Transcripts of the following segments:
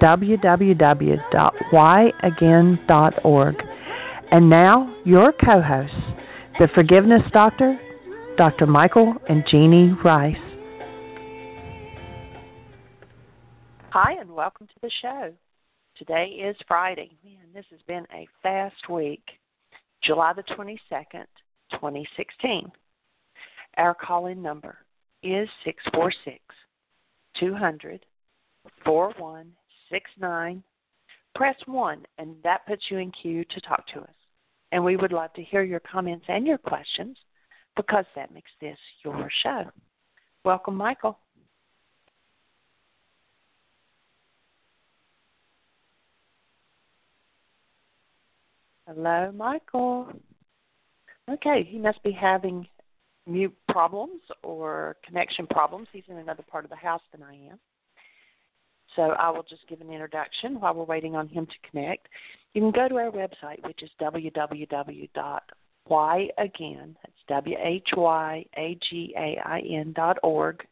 www.whyagain.org. And now, your co hosts, the Forgiveness Doctor, Dr. Michael and Jeanie Ryce. Hi, and welcome to the show. Today is Friday. Man, this has been a fast week. July the 22nd, 2016. Our call in number is 646 200 4169. Press 1, and that puts you in queue to talk to us. And we would love to hear your comments and your questions because that makes this your show. Welcome, Michael. Hello, Michael. Okay, he must be having mute problems or connection problems. He's in another part of the house than I am. So I will just give an introduction while we're waiting on him to connect. You can go to our website, which is www.whyagain, that's W-H-Y-A-G-A-I-N dot org.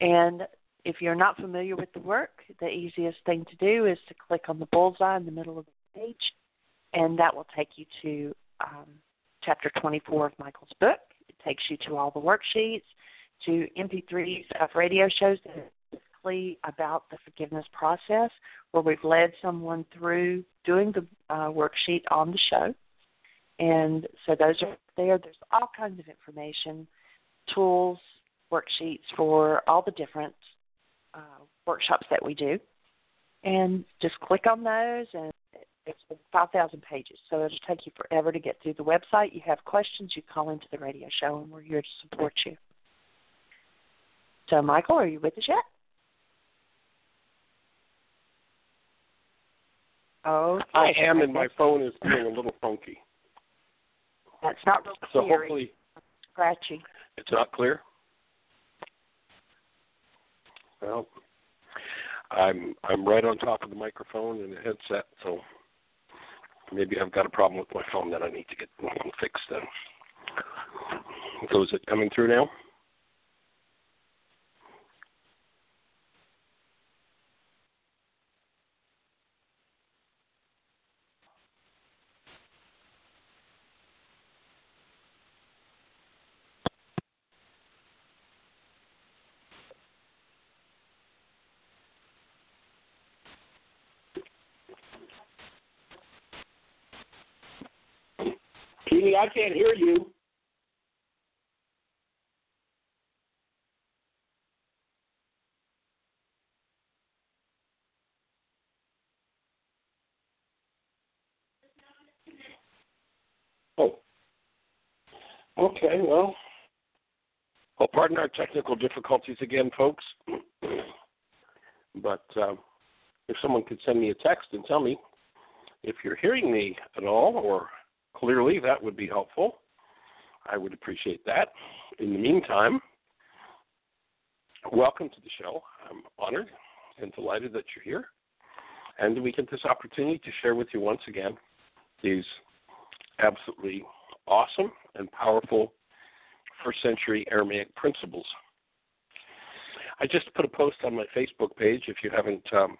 And if you're not familiar with the work, the easiest thing to do is to click on the bullseye in the middle of the page, and that will take you to um, chapter 24 of Michael's book It takes you to all the worksheets, to MP3s of radio shows that about the forgiveness process, where we've led someone through doing the uh, worksheet on the show. And so those are there. There's all kinds of information, tools, worksheets for all the different uh, workshops that we do. And just click on those and it's 5,000 pages, so it'll take you forever to get through the website. You have questions, you call into the radio show, and we're here to support you. So, Michael, are you with us yet? Oh, I am, and my phone is being a little funky. That's not real clear. So hopefully, scratchy. It's not clear. Well, I'm I'm right on top of the microphone and the headset, so maybe I've got a problem with my phone that I need to get fixed then. So is it coming through now? I can't hear you. Oh. Okay, well. Well, pardon our technical difficulties again, folks. but uh, if someone could send me a text and tell me if you're hearing me at all or clearly, that would be helpful. I would appreciate that. In the meantime, welcome to the show. I'm honored and delighted that you're here. And we get this opportunity to share with you once again these absolutely awesome and powerful first century Aramaic principles. I just put a post on my Facebook page if you haven't um,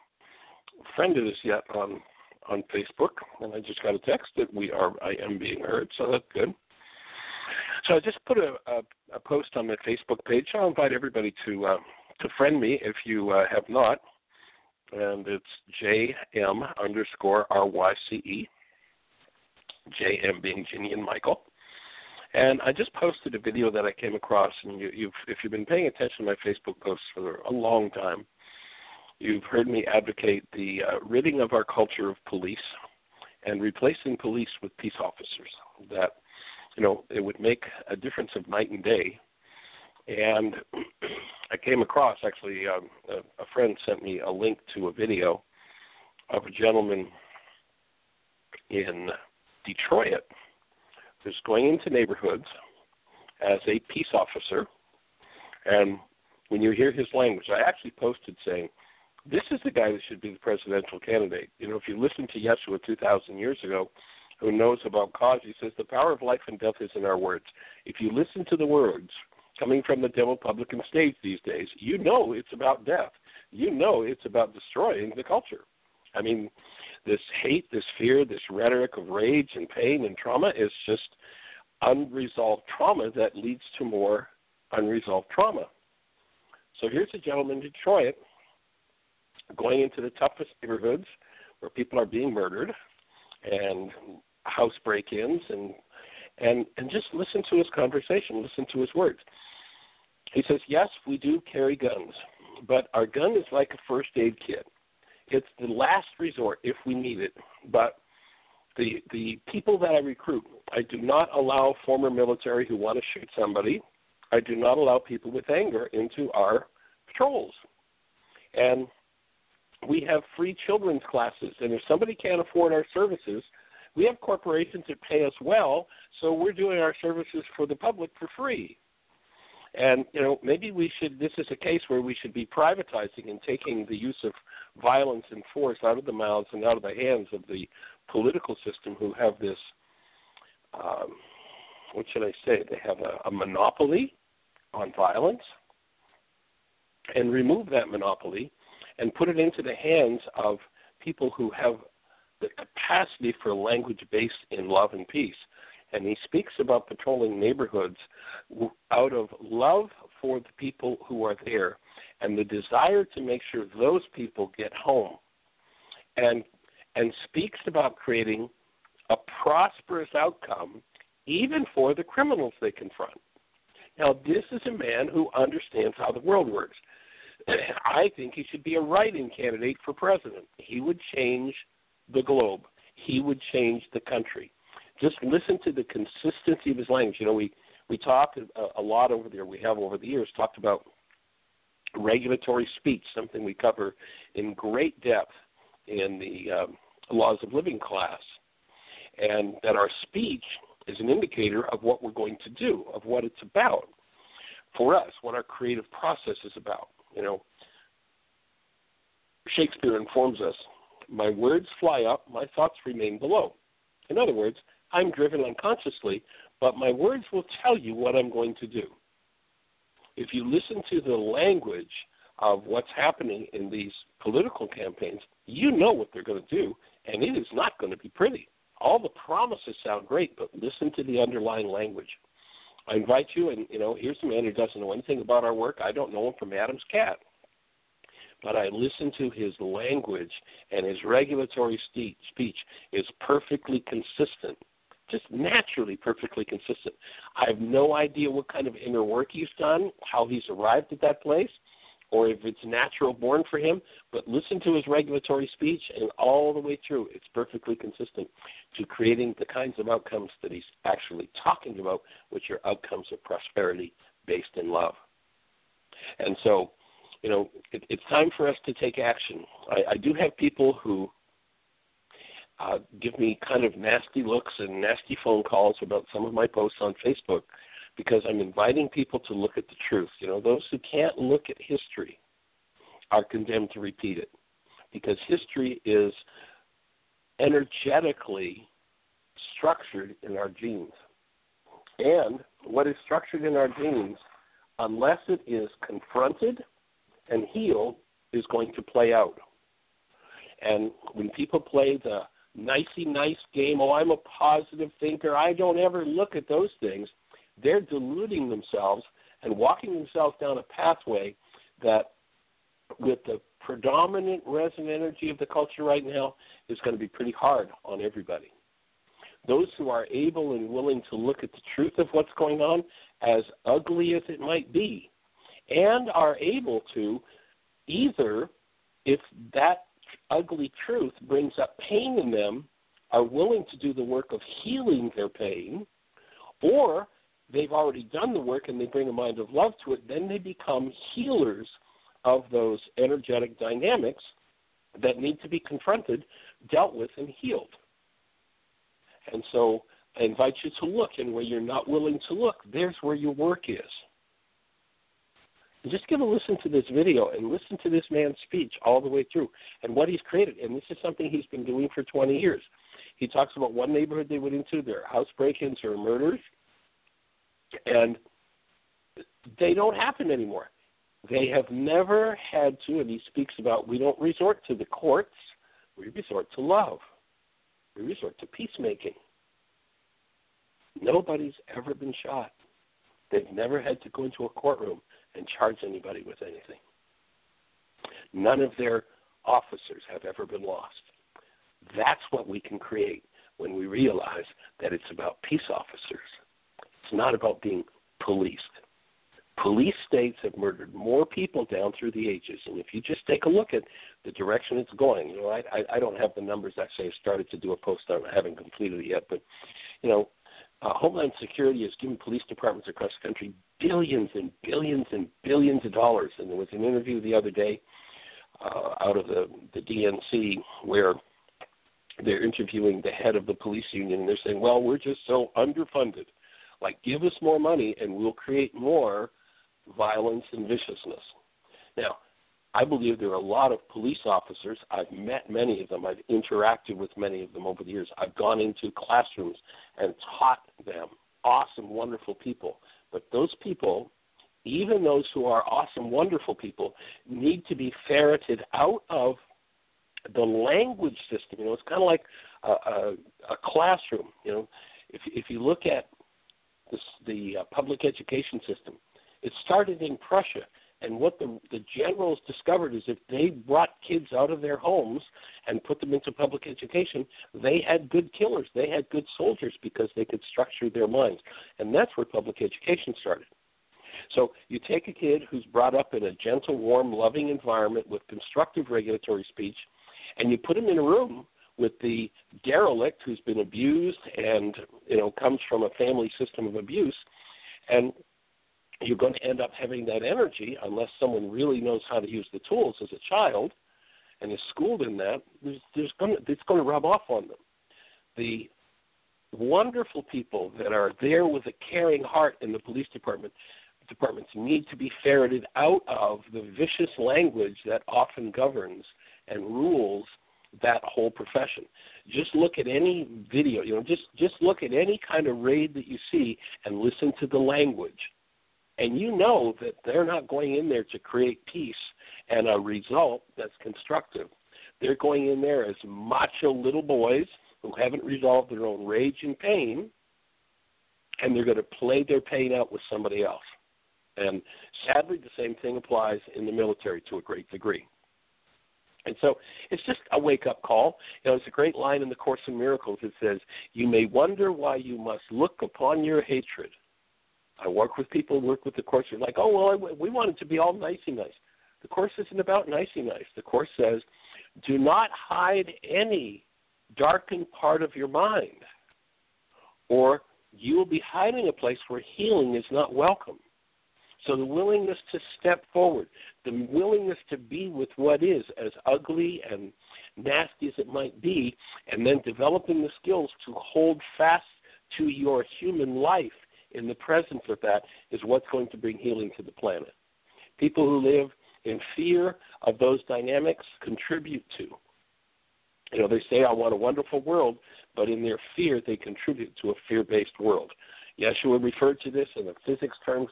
friended us yet on on Facebook, and I just got a text that we are I am being heard, so that's good. So I just put a, a, a post on my Facebook page. I'll invite everybody to uh, to friend me if you uh, have not, and it's JM underscore RYCE, JM being Jeanie and Michael. And I just posted a video that I came across, and you, you've, if you've been paying attention to my Facebook posts for a long time, you've heard me advocate the uh, ridding of our culture of police and replacing police with peace officers. That you know it would make a difference of night and day. And I came across actually um, a, a friend sent me a link to a video of a gentleman in Detroit who's going into neighborhoods as a peace officer. And when you hear his language, I actually posted saying, this is the guy that should be the presidential candidate. You know, if you listen to Yeshua 2,000 years ago, who knows about cause, he says, the power of life and death is in our words. If you listen to the words coming from the demo publican stage these days, you know it's about death. You know it's about destroying the culture. I mean, this hate, this fear, this rhetoric of rage and pain and trauma is just unresolved trauma that leads to more unresolved trauma. So here's a gentleman in Detroit going into the toughest neighborhoods where people are being murdered and house break-ins and and and just listen to his conversation, listen to his words. He says, "Yes, we do carry guns, but our gun is like a first aid kit it's the last resort if we need it. But the the people that I recruit, I do not allow former military who want to shoot somebody. I do not allow people with anger into our patrols. And we have free children's classes, and if somebody can't afford our services, we have corporations that pay us well, so we're doing our services for the public for free. And you know, maybe we should. This is a case where we should be privatizing and taking the use of violence and force out of the mouths and out of the hands of the political system, who have this. Um, what should I say? They have a, a monopoly on violence, and remove that monopoly, and put it into the hands of people who have the capacity for language based in love and peace and he speaks about patrolling neighborhoods out of love for the people who are there and the desire to make sure those people get home and and speaks about creating a prosperous outcome even for the criminals they confront. Now, this is a man who understands how the world works. I think he should be a writing candidate for president. He would change the globe. He would change the country just listen to the consistency of his language. You know, we we talked a, a lot over there. We have over the years talked about regulatory speech, something we cover in great depth in the um, laws of living class, and that our speech is an indicator of what we're going to do, of what it's about for us, what our creative process is about. You know, Shakespeare informs us, "My words fly up, my thoughts remain below." In other words, I'm driven unconsciously, but my words will tell you what I'm going to do. If you listen to the language of what's happening in these political campaigns, you know what they're going to do, and it is not going to be pretty. All the promises sound great, but listen to the underlying language. I invite you, and you know, here's a man who doesn't know anything about our work. I don't know him from Adam's cat, but I listen to his language, and his regulatory speech is perfectly consistent just naturally perfectly consistent. I have no idea what kind of inner work he's done, how he's arrived at that place, or if it's natural born for him, but listen to his regulatory speech and all the way through, it's perfectly consistent to creating the kinds of outcomes that he's actually talking about, which are outcomes of prosperity based in love. And so, you know, it, it's time for us to take action. I, I do have people who uh, give me kind of nasty looks and nasty phone calls about some of my posts on Facebook because I'm inviting people to look at the truth. You know, those who can't look at history are condemned to repeat it because history is energetically structured in our genes. And what is structured in our genes, unless it is confronted and healed, is going to play out. And when people play the nicey nice game, oh, I'm a positive thinker, I don't ever look at those things, they're deluding themselves and walking themselves down a pathway that, with the predominant resonant energy of the culture right now, is going to be pretty hard on everybody. Those who are able and willing to look at the truth of what's going on, as ugly as it might be, and are able to either, if that ugly truth brings up pain in them, are willing to do the work of healing their pain, or they've already done the work and they bring a mind of love to it, then they become healers of those energetic dynamics that need to be confronted, dealt with, and healed. And so I invite you to look, and where you're not willing to look, there's where your work is. Just give a listen to this video and listen to this man's speech all the way through and what he's created. And this is something he's been doing for 20 years. He talks about one neighborhood they went into, their house break ins or murders, and they don't happen anymore. They have never had to, and he speaks about we don't resort to the courts, we resort to love, we resort to peacemaking. Nobody's ever been shot. They've never had to go into a courtroom and charge anybody with anything. None of their officers have ever been lost. That's what we can create when we realize that it's about peace officers. It's not about being policed. Police states have murdered more people down through the ages, and if you just take a look at the direction it's going, you know, I, I, I don't have the numbers. Actually, I started to do a post on. I haven't completed it yet, but you know, uh, Homeland Security has given police departments across the country billions and billions and billions of dollars. And there was an interview the other day uh, out of the, the DNC where they're interviewing the head of the police union, and they're saying, "Well, we're just so underfunded. Like, give us more money, and we'll create more violence and viciousness." Now, I believe there are a lot of police officers. I've met many of them. I've interacted with many of them over the years. I've gone into classrooms and taught them. Awesome, wonderful people. But those people, even those who are awesome, wonderful people, need to be ferreted out of the language system. You know, it's kind of like a, a, a classroom. You know, if if you look at this, the uh, public education system, it started in Prussia and what the, the generals discovered is if they brought kids out of their homes and put them into public education, they had good killers. They had good soldiers because they could structure their minds. And that's where public education started. So you take a kid who's brought up in a gentle, warm, loving environment with constructive regulatory speech, and you put him in a room with the derelict who's been abused and you know comes from a family system of abuse, and you're going to end up having that energy unless someone really knows how to use the tools as a child and is schooled in that. There's, there's going to, it's going to rub off on them. The wonderful people that are there with a caring heart in the police department departments need to be ferreted out of the vicious language that often governs and rules that whole profession. Just look at any video, you know, just just look at any kind of raid that you see and listen to the language and you know that they're not going in there to create peace and a result that's constructive. They're going in there as macho little boys who haven't resolved their own rage and pain, and they're going to play their pain out with somebody else. And sadly, the same thing applies in the military to a great degree. And so it's just a wake up call. You know, it's a great line in the Course in Miracles. It says, You may wonder why you must look upon your hatred I work with people, work with the course. You're like, oh well, we want it to be all nicey nice. The course isn't about nicey nice. The course says, do not hide any darkened part of your mind, or you will be hiding a place where healing is not welcome. So the willingness to step forward, the willingness to be with what is, as ugly and nasty as it might be, and then developing the skills to hold fast to your human life in the presence of that is what's going to bring healing to the planet. People who live in fear of those dynamics contribute to. You know, they say, I want a wonderful world, but in their fear, they contribute to a fear based world. Yeshua referred to this in the physics terms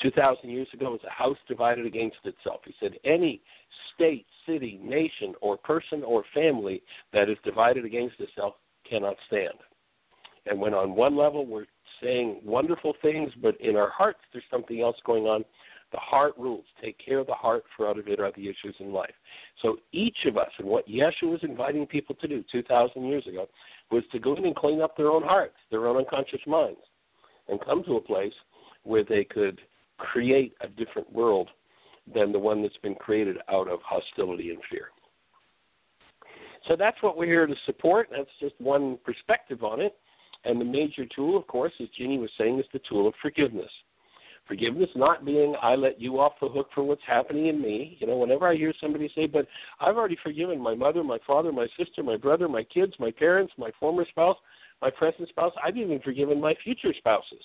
2,000 years ago was a house divided against itself. He said, Any state, city, nation, or person or family that is divided against itself cannot stand. And when on one level we're saying wonderful things, but in our hearts there's something else going on, the heart rules. Take care of the heart, for out of it are the issues in life. So each of us, and what Yeshua was inviting people to do 2,000 years ago, was to go in and clean up their own hearts, their own unconscious minds, and come to a place where they could create a different world than the one that's been created out of hostility and fear. So that's what we're here to support. That's just one perspective on it. And the major tool, of course, as Jeanie was saying, is the tool of forgiveness. Forgiveness not being I let you off the hook for what's happening in me. You know, whenever I hear somebody say, but I've already forgiven my mother, my father, my sister, my brother, my kids, my parents, my former spouse, my present spouse, I've even forgiven my future spouses.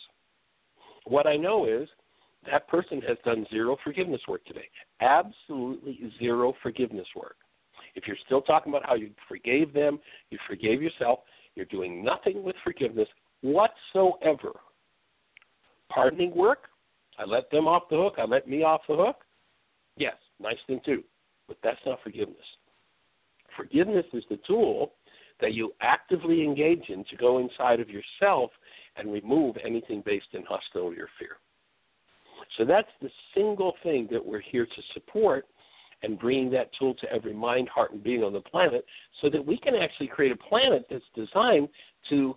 What I know is that person has done zero forgiveness work today. Absolutely zero forgiveness work. If you're still talking about how you forgave them, you forgave yourself, you're doing nothing with forgiveness whatsoever. Pardoning work, I let them off the hook, I let me off the hook. Yes, nice thing too, but that's not forgiveness. Forgiveness is the tool that you actively engage in to go inside of yourself and remove anything based in hostility or fear. So that's the single thing that we're here to support and bringing that tool to every mind, heart, and being on the planet so that we can actually create a planet that's designed to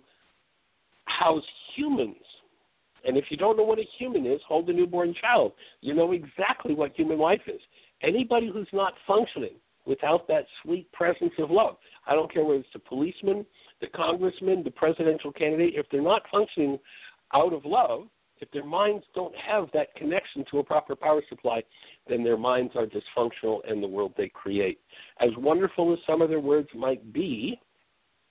house humans. And if you don't know what a human is, hold a newborn child. You know exactly what human life is. Anybody who's not functioning without that sweet presence of love, I don't care whether it's the policeman, the congressman, the presidential candidate, if they're not functioning out of love, if their minds don't have that connection to a proper power supply, then their minds are dysfunctional and the world they create. As wonderful as some of their words might be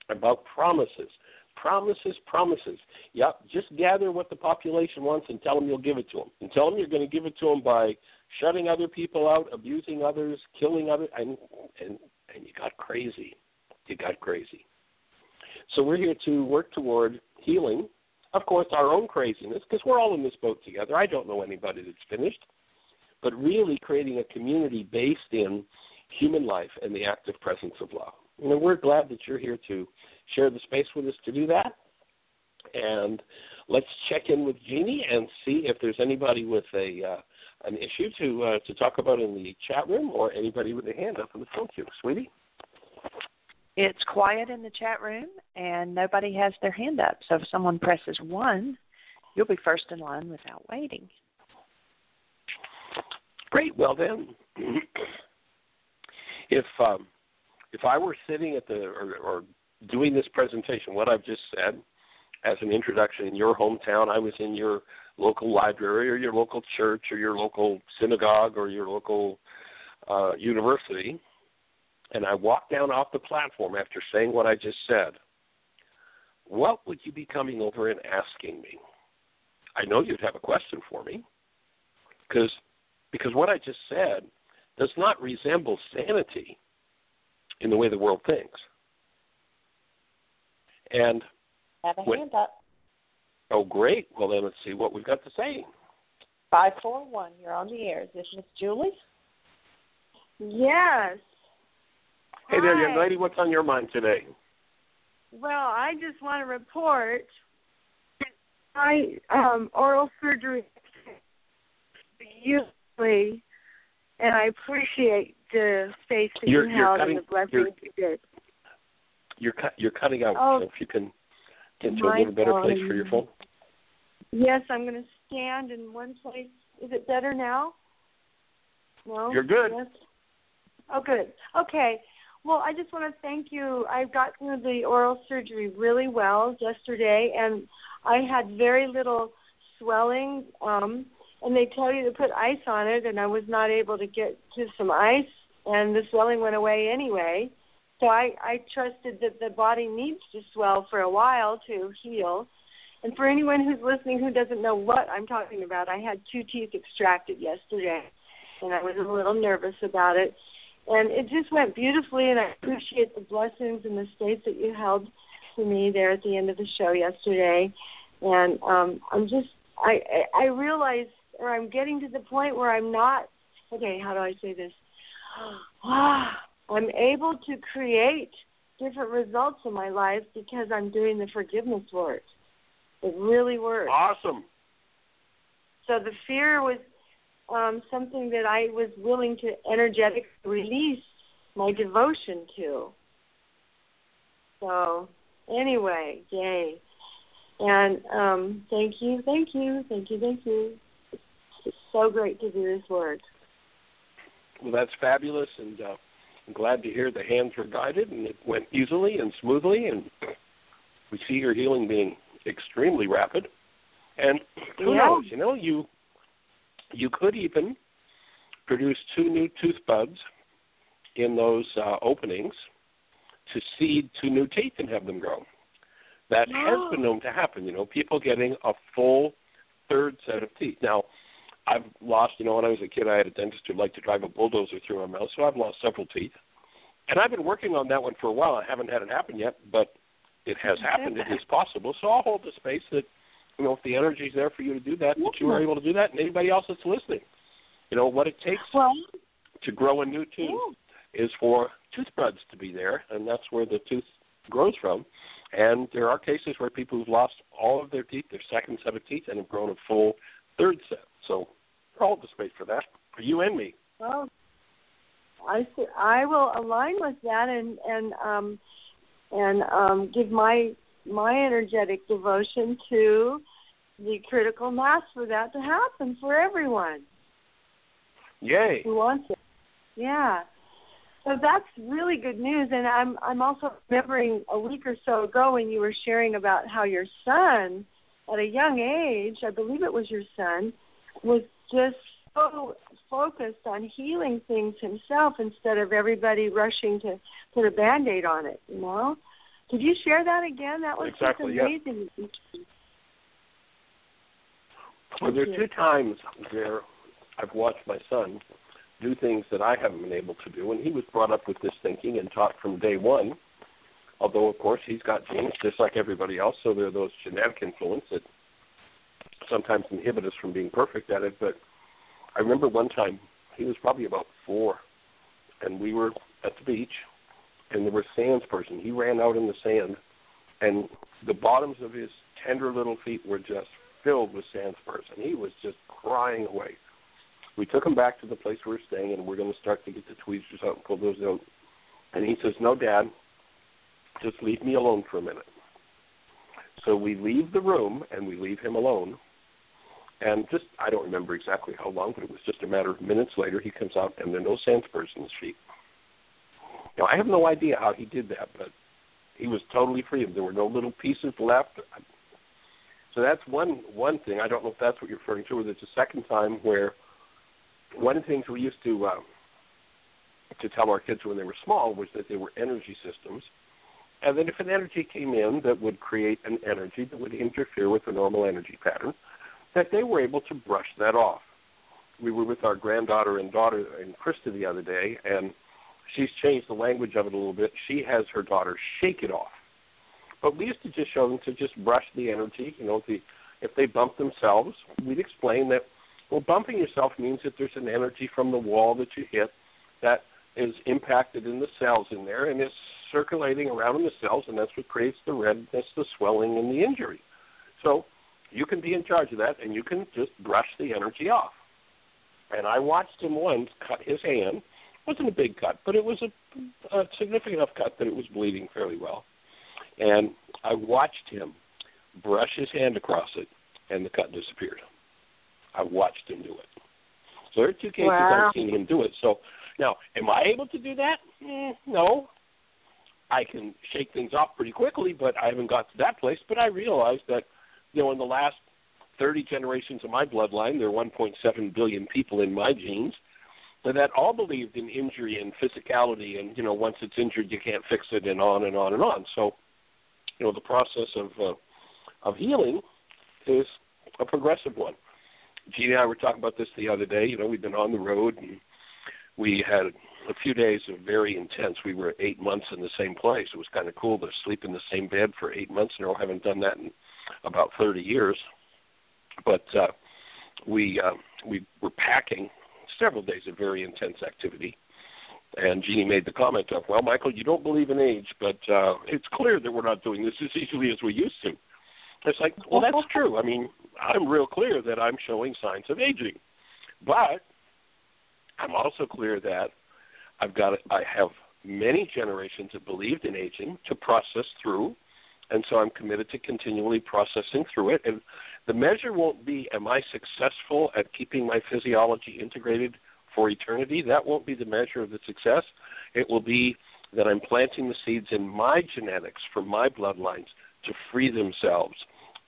about promises, promises, promises. Yep, just gather what the population wants and tell them you'll give it to them. And tell them you're going to give it to them by shutting other people out, abusing others, killing others, and and and you got crazy. You got crazy. So we're here to work toward healing of course, our own craziness, because we're all in this boat together. I don't know anybody that's finished, but really creating a community based in human life and the active presence of love. And we're glad that you're here to share the space with us to do that. And let's check in with Jeanie and see if there's anybody with a uh, an issue to uh, to talk about in the chat room or anybody with a hand up in the phone queue. Sweetie. It's quiet in the chat room and nobody has their hand up. So if someone presses one, you'll be first in line without waiting. Great. Well then, if um, if I were sitting at the or, or doing this presentation, what I've just said as an introduction in your hometown, I was in your local library or your local church or your local synagogue or your local uh, university and I walked down off the platform after saying what I just said, what would you be coming over and asking me? I know you'd have a question for me because because what I just said does not resemble sanity in the way the world thinks. And have a when, hand up. Oh, great. Well, then let's see what we've got to say. Five four one. You're on the air. Is this Miss Julie? Yes. Hey there, young lady. What's on your mind today? Well, I just want to report that my um, oral surgery beautifully, and I appreciate the space that you're, you held and the blessings you did. You're cut, you're cutting out. Oh, so if you can get to a little better place for your phone. Yes, I'm going to stand in one place. Is it better now? No. You're good. Yes. Oh, good. Okay. Well, I just want to thank you. I got through the oral surgery really well yesterday, and I had very little swelling. Um, and they tell you to put ice on it, and I was not able to get to some ice, and the swelling went away anyway. So I, I trusted that the body needs to swell for a while to heal. And for anyone who's listening who doesn't know what I'm talking about, I had two teeth extracted yesterday, and I was a little nervous about it and it just went beautifully and i appreciate the blessings and the states that you held for me there at the end of the show yesterday and um, I'm just I I realize or I'm getting to the point where I'm not okay. How do I say this? I'm able to create different results in my life because I'm doing the forgiveness work. It really works. Awesome. So the fear was um, something that I was willing to energetically release my devotion to. So anyway, yay. And um, thank you, thank you, thank you, thank you. It's so great to do this work. Well, that's fabulous, and uh, I'm glad to hear the hands were guided and it went easily and smoothly, and we see your healing being extremely rapid. And who Yeah. knows? You know, you you could even produce two new tooth buds in those uh, openings to seed two new teeth and have them grow. That has been known to happen. You know, people getting a full third set of teeth. Now, I've lost. You know, when I was a kid, I had a dentist who liked to drive a bulldozer through my mouth, so I've lost several teeth. And I've been working on that one for a while. I haven't had it happen yet, but it has happened. It is possible. So I'll hold the space that, you know, if the energy's there for you to do that, that you are able to do that, and anybody else that's listening. You know, what it takes Well, to grow a new tooth is for tooth buds to be there, and that's where the tooth grows from. And there are cases where people who've lost all of their teeth, their second set of teeth, and have grown a full third set. So hold the space for that, for you and me. well, I I will align with that and and um and um give my my energetic devotion to the critical mass for that to happen for everyone. Yay! who wants it. Yeah. So that's really good news and I'm I'm also remembering a week or so ago when you were sharing about how your son at a young age, I believe it was your son, was just so focused on healing things himself instead of everybody rushing to put a band aid on it, you know? Could you share that again? That was Exactly, just yeah. amazing. Well, there are two times where I've watched my son do things that I haven't been able to do, and he was brought up with this thinking and taught from day one. Although, of course, he's got genes just like everybody else, so there are those genetic influence that sometimes inhibit us from being perfect at it. But I remember one time he was probably about four, and we were at the beach, and there were sands person. He ran out in the sand, and the bottoms of his tender little feet were just filled with sand spurs, and he was just crying away. We took him back to the place we were staying, and we're going to start to get the tweezers out and pull those out. And he says, "No, Dad, just leave me alone for a minute." So we leave the room and we leave him alone. And just I don't remember exactly how long, but it was just a matter of minutes later. He comes out and there are no sand spurs in his feet. Now I have no idea how he did that, but he was totally free. There were no little pieces left. So that's one one thing. I don't know if that's what you're referring to, or there's a second time where one of the things we used to uh, to tell our kids when they were small was that they were energy systems, and that if an energy came in that would create an energy that would interfere with the normal energy pattern, that they were able to brush that off. We were with our granddaughter and daughter and Krista the other day, and she's changed the language of it a little bit. She has her daughter shake it off. But we used to just show them to just brush the energy. You know, if, the, if they bump themselves, we'd explain that, well, bumping yourself means that there's an energy from the wall that you hit that is impacted in the cells in there and is circulating around in the cells, and that's what creates the redness, the swelling, and the injury. So you can be in charge of that, and you can just brush the energy off. And I watched him once cut his hand. Wasn't a big cut, but it was a, a significant enough cut that it was bleeding fairly well. And I watched him brush his hand across it, and the cut disappeared. I watched him do it. So there are two cases Wow. I've seen him do it. So now, am I able to do that? Eh, no. I can shake things off pretty quickly, but I haven't got to that place. But I realized that, you know, in the last 30 generations of my bloodline, there are 1.7 billion people in my genes that all believed in injury and physicality, and you know, once it's injured, you can't fix it, and on and on and on. So, you know, the process of uh, of healing is a progressive one. Gene and I were talking about this the other day. You know, we've been on the road and we had a few days of very intense. We were eight months in the same place. It was kind of cool to sleep in the same bed for eight months in a. Haven't done that in about 30 years. But uh, we uh, we were packing several days of very intense activity, and Jeanie made the comment of, "Well, Michael, you don't believe in age, but uh, it's clear that we're not doing this as easily as we used to." It's like, well, that's true. I mean, I'm real clear that I'm showing signs of aging, but I'm also clear that I've got I have many generations that believed in aging to process through, and so I'm committed to continually processing through it. And the measure won't be am I successful at keeping my physiology integrated for eternity. That won't be the measure of the success. It will be that I'm planting the seeds in my genetics for my bloodlines to free themselves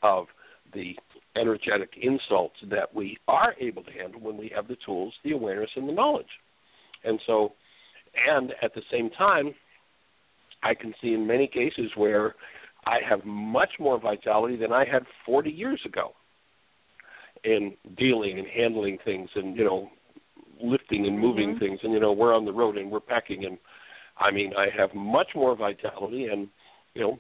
of the energetic insults that we are able to handle when we have the tools, the awareness, and the knowledge. And so, and at the same time, I can see in many cases where I have much more vitality than I had 40 years ago in dealing and handling things and, you know, lifting and moving mm-hmm. things. And, you know, we're on the road and we're packing. And I mean, I have much more vitality and, you know,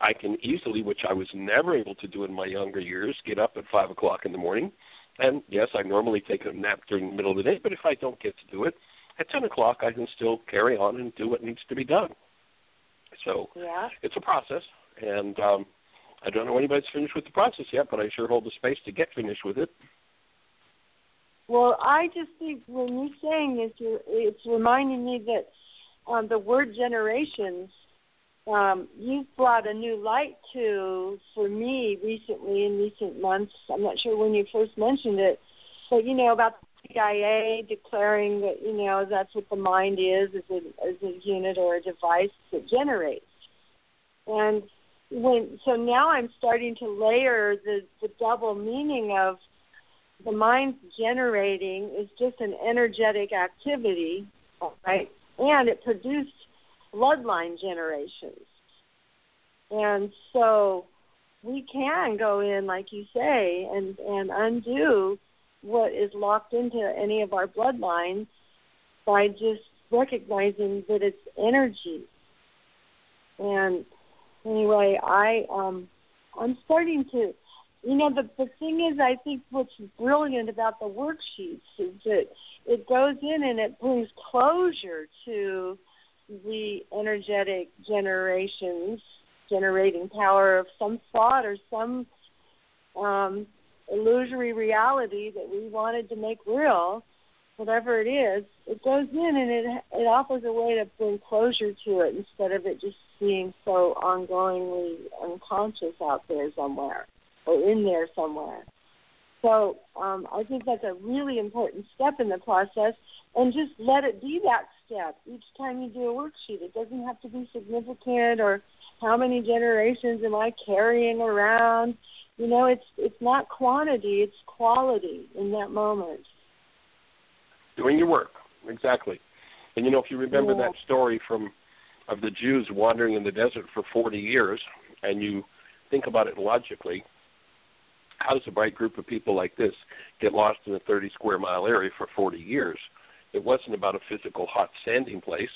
I can easily, which I was never able to do in my younger years, get up at five o'clock in the morning. And yes, I normally take a nap during the middle of the day, but if I don't get to do it, at ten o'clock I can still carry on and do what needs to be done. So yeah. it's a process, and um, I don't know anybody's finished with the process yet, but I sure hold the space to get finished with it. Well, I just think when you're saying this, you're, it's reminding me that um, the word generations um, you've brought a new light to for me recently in recent months. I'm not sure when you first mentioned it, but you know about the CIA declaring that you know that's what the mind is, as a a unit or a device that generates. And when so now I'm starting to layer the the double meaning of the mind's generating is just an energetic activity, right? And it produced bloodline generations. And so we can go in, like you say, and, and undo what is locked into any of our bloodlines by just recognizing that it's energy. And anyway, I um I'm starting to you know the the thing is I think what's brilliant about the worksheets is that it goes in and it brings closure to the energetic generations generating power of some thought or some um, illusory reality that we wanted to make real, whatever it is, it goes in and it it offers a way to bring closure to it instead of it just being so ongoingly unconscious out there somewhere or in there somewhere. So um, I think that's a really important step in the process, and just let it be that step each time you do a worksheet. It doesn't have to be significant or how many generations am I carrying around? You know, it's it's not quantity, it's quality in that moment. Doing your work, exactly. And you know, if you remember yeah. that story from of the Jews wandering in the desert for 40 years, and you think about it logically, how does a bright group of people like this get lost in a 30 square mile area for 40 years? It wasn't about a physical hot sanding place.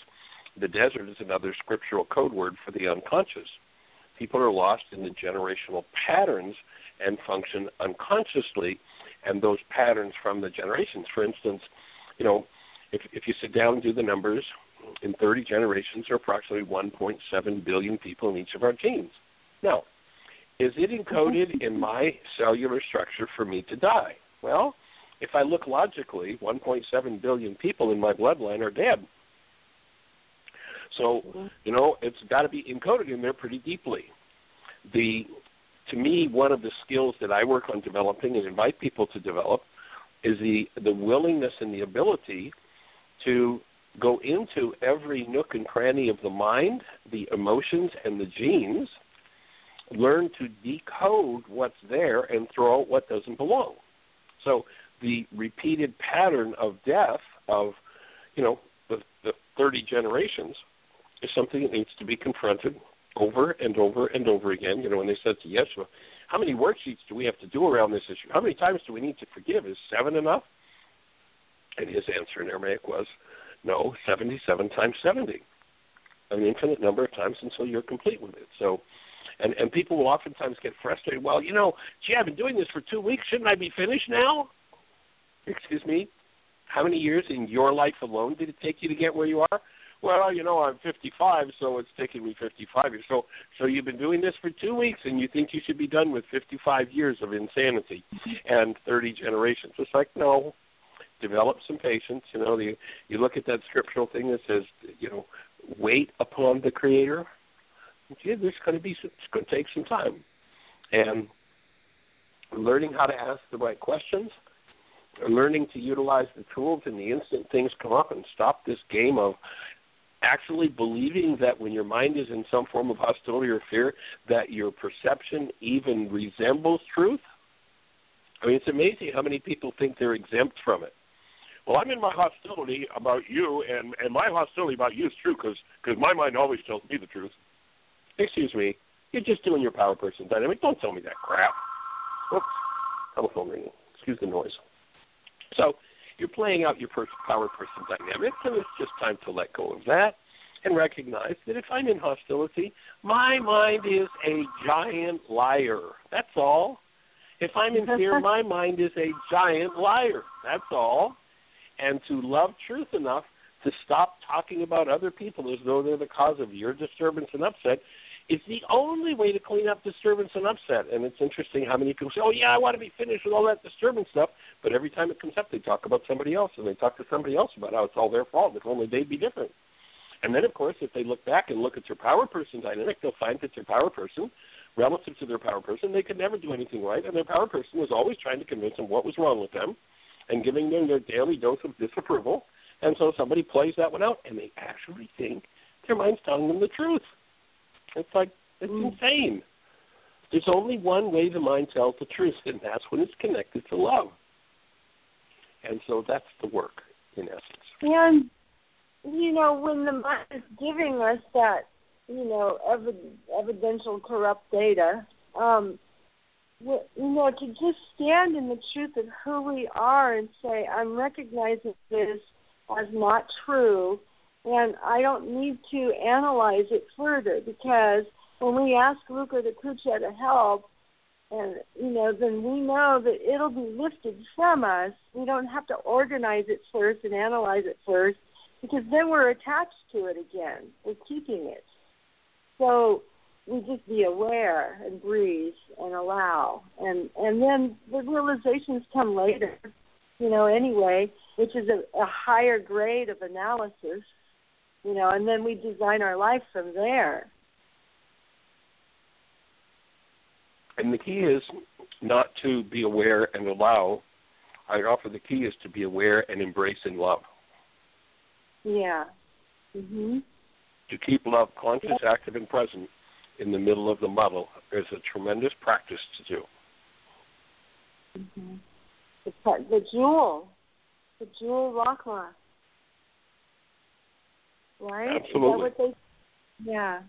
The desert is another scriptural code word for the unconscious. People are lost in the generational patterns and function unconsciously, and those patterns from the generations. For instance, you know, if if you sit down and do the numbers, in 30 generations, are approximately 1.7 billion people in each of our genes. Now, is it encoded in my cellular structure for me to die? Well, if I look logically, 1.7 billion people in my bloodline are dead. So, you know, it's got to be encoded in there pretty deeply. The to me, one of the skills that I work on developing and invite people to develop is the the willingness and the ability to go into every nook and cranny of the mind, the emotions, and the genes, learn to decode what's there and throw out what doesn't belong. So the repeated pattern of death of, you know, the, the 30 generations is something that needs to be confronted over and over and over again. You know, when they said to Yeshua, how many worksheets do we have to do around this issue? How many times do we need to forgive? Is seven enough? And his answer in Aramaic was, no, 77 times 70. An infinite number of times until you're complete with it. So And and people will oftentimes get frustrated. Well, you know, gee, I've been doing this for two weeks. Shouldn't I be finished now? Excuse me. How many years in your life alone did it take you to get where you are? Well, you know, I'm 55, so it's taken me 55 years. So, so you've been doing this for two weeks, and you think you should be done with 55 years of insanity and 30 generations. It's like, no, develop some patience. You know, the, you look at that scriptural thing that says, you know, wait upon the Creator. Yeah, there's going to be it's going to take some time, and learning how to ask the right questions, learning to utilize the tools in the instant things come up, and stop this game of actually believing that when your mind is in some form of hostility or fear, that your perception even resembles truth. I mean, it's amazing how many people think they're exempt from it. Well, I'm in my hostility about you, and and my hostility about you is true because because my mind always tells me the truth. Excuse me, you're just doing your power person dynamic. Don't tell me that crap. Oops, telephone ringing. Excuse the noise. So you're playing out your power person dynamic, and it's just time to let go of that and recognize that if I'm in hostility, my mind is a giant liar. That's all. If I'm in fear, my mind is a giant liar. That's all. And to love truth enough to stop talking about other people as though they're the cause of your disturbance and upset is the only way to clean up disturbance and upset. And it's interesting how many people say, "Oh yeah, I want to be finished with all that disturbance stuff," but every time it comes up, they talk about somebody else, and they talk to somebody else about how it's all their fault. If only they'd be different. And then, of course, if they look back and look at their power person dynamic, they'll find that their power person, relative to their power person, they could never do anything right, and their power person was always trying to convince them what was wrong with them, and giving them their daily dose of disapproval. And so somebody plays that one out, and they actually think their mind's telling them the truth. It's like it's mm. insane. There's only one way the mind tells the truth, and that's when it's connected to love. And so that's the work, in essence. And you know, when the mind is giving us that, you know, evid- evidential corrupt data, um, you know, to just stand in the truth of who we are and say, I'm recognizing this as not true, and I don't need to analyze it further because when we ask Luca the Kucha to help, and you know, then we know that it'll be lifted from us. We don't have to organize it first and analyze it first, because then we're attached to it again. We're keeping it. So we just be aware and breathe and allow, and and then the realizations come later. You know, anyway, which is a, a higher grade of analysis you know, and then we design our life from there. And the key is not to be aware and allow. I offer the key is to be aware and embrace and love. Yeah. Mhm. To keep love conscious, active, and present in the middle of the muddle is a tremendous practice to do. Mm-hmm. The, the jewel, the jewel rockla right? Absolutely. They, yeah.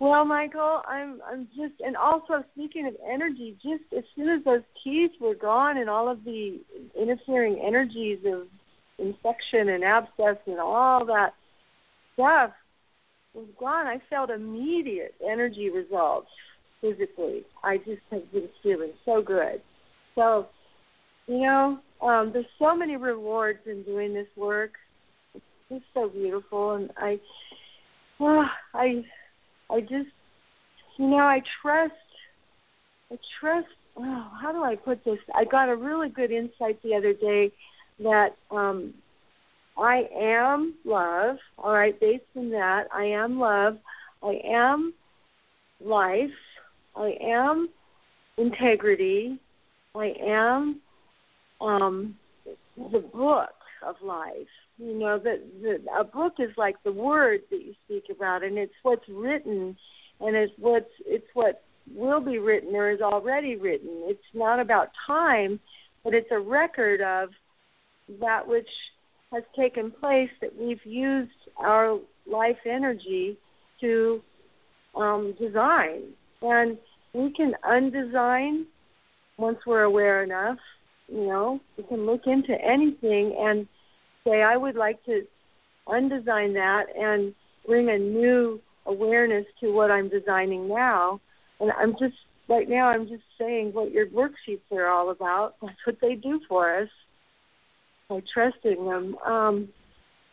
Well, Michael, I'm I'm just and also speaking of energy, just as soon as those teeth were gone and all of the interfering energies of infection and abscess and all that stuff was gone, I felt immediate energy results physically. I just have been feeling so good. So, you know, um, there's so many rewards in doing this work It's just so beautiful, and I, oh, I, I just, you know, I trust, I trust. Oh, how do I put this? I got a really good insight the other day that um, I am love. All right, based on that, I am love. I am life. I am integrity. I am um, the book of life. You know that a book is like the word that you speak about, and it's what's written, and it's what's it's what will be written or is already written. It's not about time, but it's a record of that which has taken place that we've used our life energy to um, design, and we can undesign once we're aware enough. You know, we can look into anything and say, I would like to undesign that and bring a new awareness to what I'm designing now. And I'm just right now I'm just saying what your worksheets are all about. That's what they do for us. By trusting them. Um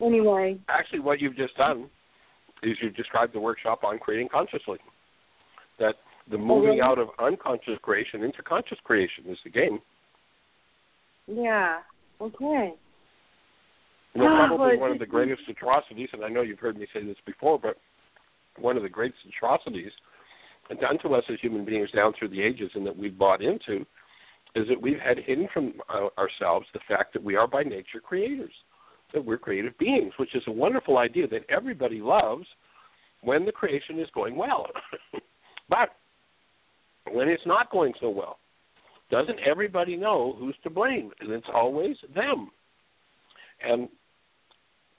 anyway. Actually what you've just done is you've described the workshop on creating consciously. That the moving oh, out of unconscious creation into conscious creation is the game. Yeah. Okay. You know, probably one of the greatest atrocities, and I know you've heard me say this before, but one of the greatest atrocities done to us as human beings down through the ages and that we've bought into is that we've had hidden from uh, ourselves the fact that we are by nature creators, that we're creative beings, which is a wonderful idea that everybody loves when the creation is going well. but when it's not going so well, doesn't everybody know who's to blame? And it's always them. And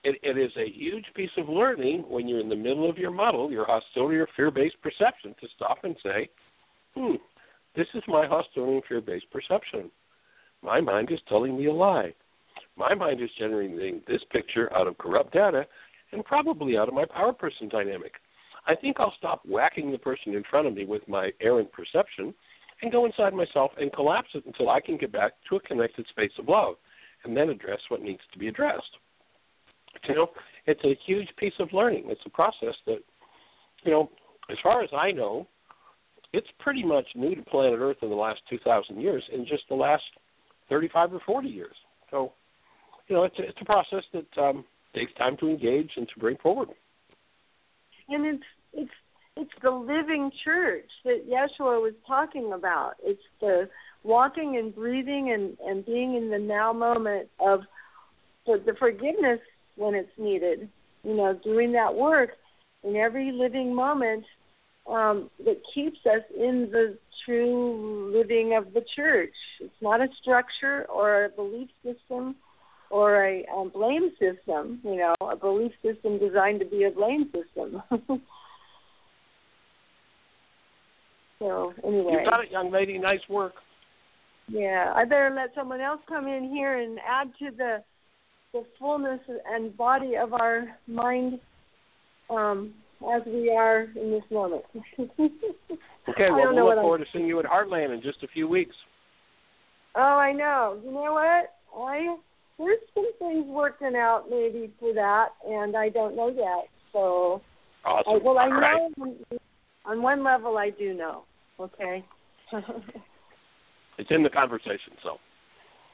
it, it is a huge piece of learning when you're in the middle of your muddle, your hostility or fear based perception, to stop and say, hmm, this is my hostility and fear based perception. My mind is telling me a lie. My mind is generating this picture out of corrupt data and probably out of my power person dynamic. I think I'll stop whacking the person in front of me with my errant perception and go inside myself and collapse it until I can get back to a connected space of love and then address what needs to be addressed. You know, it's a huge piece of learning. It's a process that, you know, as far as I know, it's pretty much new to planet Earth in the last 2,000 years in just the last 35 or 40 years. So, you know, it's a, it's a process that um, takes time to engage and to bring forward. And it's it's it's the living church that Yeshua was talking about. It's the walking and breathing and and being in the now moment of the forgiveness when it's needed. You know, doing that work in every living moment um, that keeps us in the true living of the church. It's not a structure or a belief system or a, a blame system. You know, a belief system designed to be a blame system. so anyway, you got it, young lady. Nice work. Yeah, I better let someone else come in here and add to the the fullness and body of our mind um, as we are in this moment. okay, well, we'll look forward I'm... to seeing you at Heartland in just a few weeks. Oh, I know. You know what? I there's some things working out maybe for that, and I don't know yet. So, awesome. I, well, I All know right. on one level I do know. Okay. it's in the conversation, so.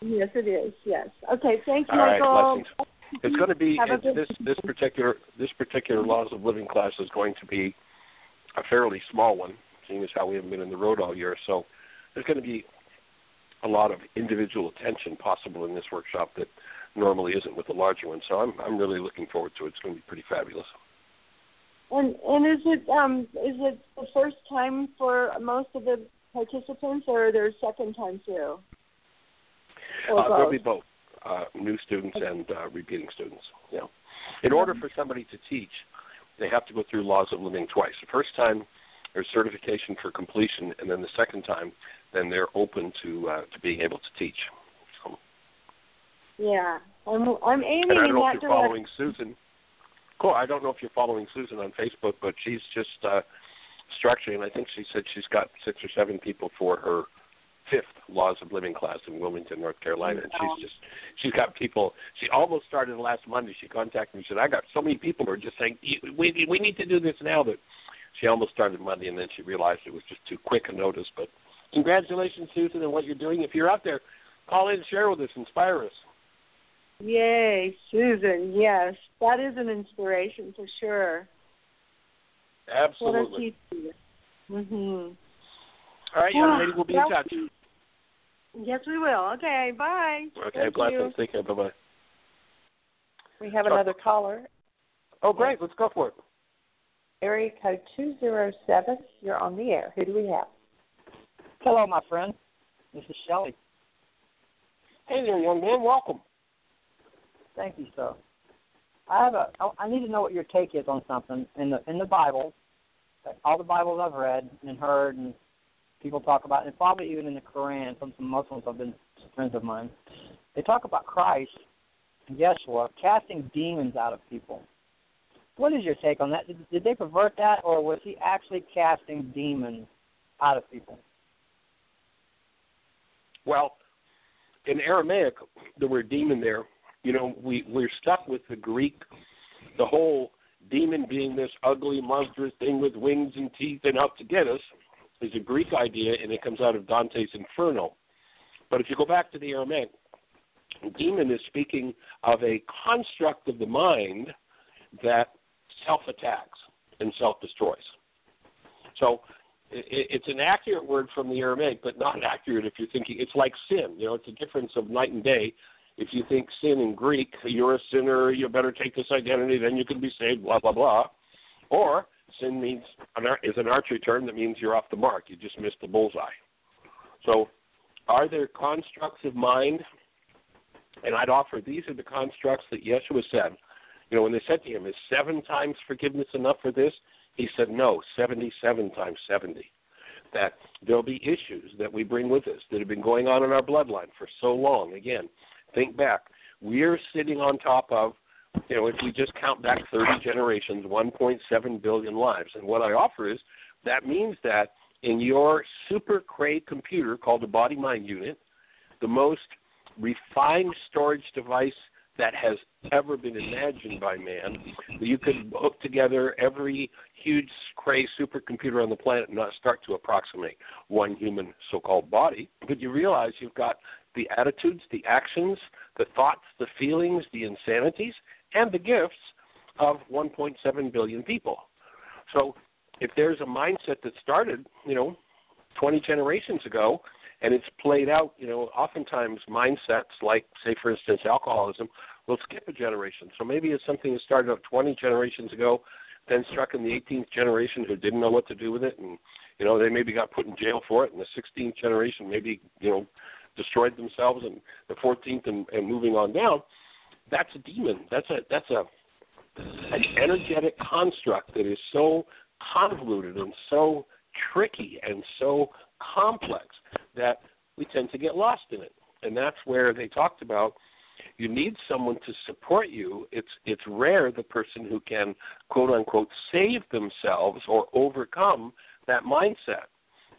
Yes, it is. Yes. Okay. Thank you, All Michael. Right, it's going to be this this particular this particular laws of living class is going to be a fairly small one, seeing as how we haven't been in the road all year. So there's going to be a lot of individual attention possible in this workshop that normally isn't with the larger one. So I'm I'm really looking forward to it. It's going to be pretty fabulous. And and is it um is it the first time for most of the participants, or their second time too? Uh, there'll be both uh, new students and uh, repeating students. You know, in order for somebody to teach, they have to go through laws of living twice. The first time, there's certification for completion, and then the second time, then they're open to uh, to being able to teach. So, yeah, I'm I'm aiming and I don't in know that if you're following Susan. Cool. I don't know if you're following Susan on Facebook, but she's just uh, structuring. I think she said she's got six or seven people for her fifth Laws of Living class in Wilmington, North Carolina, and she's just she's got people. She almost started last Monday. She contacted me. She said, "I got so many people who are just saying we we need to do this now." But she almost started Monday, and then she realized it was just too quick a notice. But congratulations, Susan, on what you're doing. If you're out there, call in, share with us, inspire us. Yay, Susan! Yes, that is an inspiration for sure. Absolutely. Mhm. All right, young lady, we'll be in touch. Yes, we will. Okay, bye. Okay, Thank blessings. You. Take care. Bye bye. We have Sure. another caller. Oh, great. Let's go for it. Area code 207. You're on the air. Who do we have? Hello, my friend. This is Shelley. Hey there, young man. Welcome. Thank you, sir. I have a. Oh, I need to know what your take is on something in the in the Bible. All the Bibles I've read and heard, and people talk about, and probably even in the Quran from some Muslims have been friends of mine. They talk about Christ, Yeshua, casting demons out of people. what is your take on that? Did, did they pervert that, or was he actually casting demons out of people? Well, in Aramaic, the word demon there, you know, we we're stuck with the Greek, the whole demon being this ugly, monstrous thing with wings and teeth and out to get us is a Greek idea, and it comes out of Dante's Inferno. But if you go back to the Aramaic, demon is speaking of a construct of the mind that self attacks and self destroys. So it's an accurate word from the Aramaic, but not accurate if you're thinking it's like sin. You know, it's a difference of night and day. If you think sin in Greek, you're a sinner, you better take this identity, then you can be saved, blah blah blah. Or sin means is an archery term that means you're off the mark. You just missed the bullseye. So, are there constructs of mind? And I'd offer these are the constructs that Yeshua said. You know, when they said to him, "Is seven times forgiveness enough for this?" He said, "No, seventy-seven times seventy. That there'll be issues that we bring with us that have been going on in our bloodline for so long. Again, think back. We're sitting on top of you know, if we just count back 30 generations, 1.7 billion lives. And what I offer is that means that in your super Cray computer called the body mind unit, the most refined storage device that has ever been imagined by man, you could hook together every huge Cray supercomputer on the planet and not start to approximate one human so called body. But you realize you've got the attitudes, the actions, the thoughts, the feelings, the insanities, and the gifts of 1.7 billion people. So if there's a mindset that started, you know, 20 generations ago, and it's played out, you know, oftentimes mindsets like, say, for instance, alcoholism will skip a generation. So maybe it's something that started out 20 generations ago, then struck in the 18th generation who didn't know what to do with it, and you know they maybe got put in jail for it, and the 16th generation maybe you know destroyed themselves, and the 14th and, and moving on down that's a demon. That's a that's a an energetic construct that is so convoluted and so tricky and so complex that we tend to get lost in it. And that's where they talked about you need someone to support you. It's it's rare the person who can quote unquote save themselves or overcome that mindset.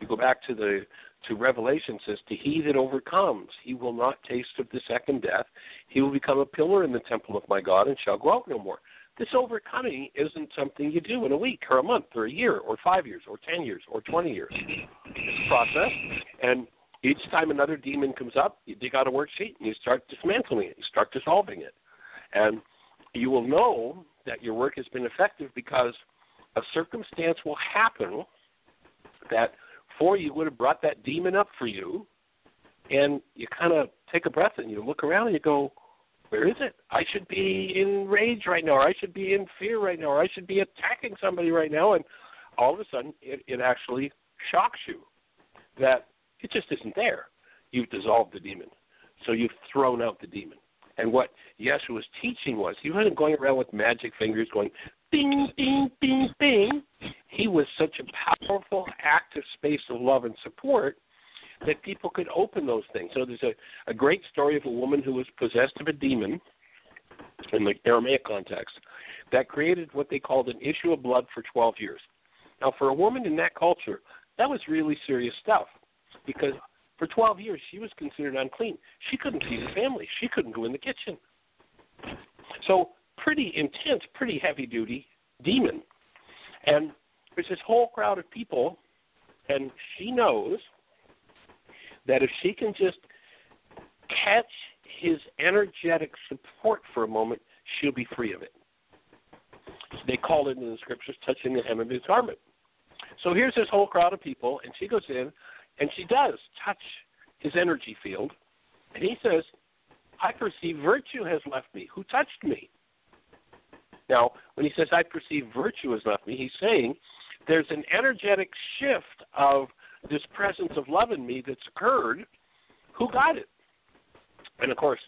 You go back to the to Revelation says, To he that overcomes, he will not taste of the second death. He will become a pillar in the temple of my God and shall go out no more. This overcoming isn't something you do in a week or a month or a year or five years or ten years or twenty years. It's a process, and each time another demon comes up, you dig out a worksheet and you start dismantling it, you start dissolving it. And you will know that your work has been effective because a circumstance will happen that – before you would have brought that demon up for you, and you kind of take a breath and you look around and you go, where is it? I should be in rage right now, or I should be in fear right now, or I should be attacking somebody right now, and all of a sudden it, it actually shocks you that it just isn't there. You've dissolved the demon, so you've thrown out the demon. And what Yeshua was teaching was he wasn't going around with magic fingers going, bing, bing, bing, bing. He was such a powerful, active space of love and support that people could open those things. So there's a, a great story of a woman who was possessed of a demon in the Aramaic context that created what they called an issue of blood for 12 years. Now, for a woman in that culture, that was really serious stuff because for 12 years she was considered unclean. She couldn't feed her family, she couldn't go in the kitchen. So pretty intense, pretty heavy duty demon. And there's this whole crowd of people, and she knows that if she can just catch his energetic support for a moment, she'll be free of it. They call it in the scriptures touching the hem of his garment. So here's this whole crowd of people, and she goes in, and she does touch his energy field, and he says, I perceive virtue has left me. Who touched me? Now, when he says, I perceive virtue has left me, he's saying there's an energetic shift of this presence of love in me that's occurred. Who got it? And of course,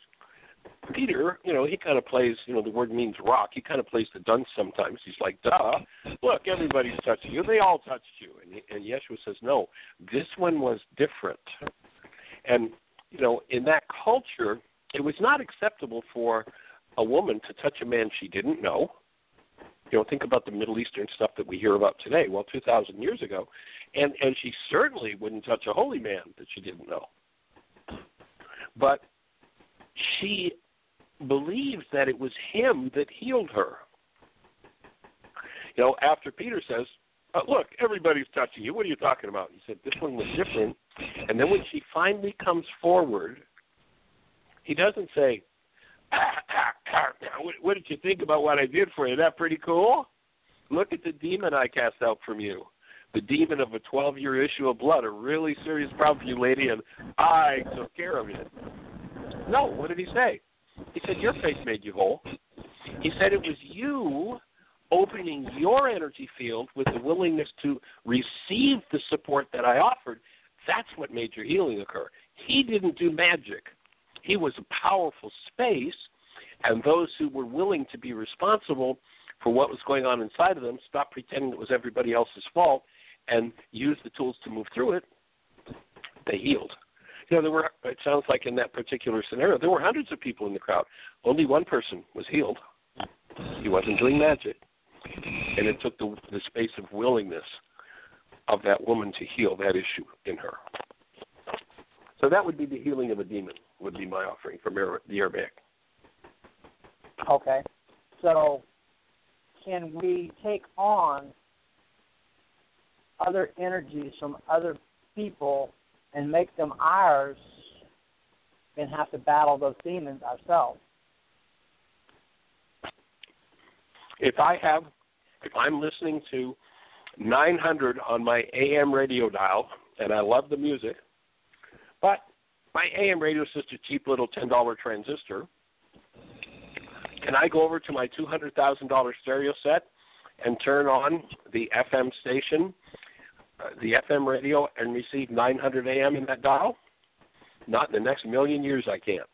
Peter, you know, he kind of plays, you know, the word means rock. He kind of plays the dunce sometimes. He's like, duh, look, everybody's touching you. They all touched you. And, and Yeshua says, no, this one was different. And, you know, in that culture, it was not acceptable for a woman to touch a man she didn't know. You know, think about the Middle Eastern stuff that we hear about today. Well, 2,000 years ago, and and she certainly wouldn't touch a holy man that she didn't know. But she believes that it was him that healed her. You know, after Peter says, uh, "Look, everybody's touching you. What are you talking about?" He said, "This one was different." And then when she finally comes forward, he doesn't say, what, "What did you think about what I did for you? That pretty cool." Look at the demon I cast out from you the demon of a 12 year issue of blood, a really serious problem for you, lady, and I took care of it. No, what did he say? He said, Your faith made you whole. He said it was you opening your energy field with the willingness to receive the support that I offered. That's what made your healing occur. He didn't do magic. He was a powerful space, and those who were willing to be responsible for what was going on inside of them stopped pretending it was everybody else's fault and used the tools to move through it. They healed you know, there were. It sounds like in that particular scenario, there were hundreds of people in the crowd. Only one person was healed. He wasn't doing magic, and it took the the space of willingness of that woman to heal that issue in her. So that would be the healing of a demon. Would be my offering from the Aramaic. Okay, so can we take on other energies from other people and make them ours and have to battle those demons ourselves. If I have, if I'm listening to 900 on my AM radio dial and I love the music, but my AM radio is just a cheap little $10 transistor, can I go over to my $200,000 stereo set and turn on the FM station uh, the FM radio and receive 900 AM in that dial? Not in the next million years, I can't.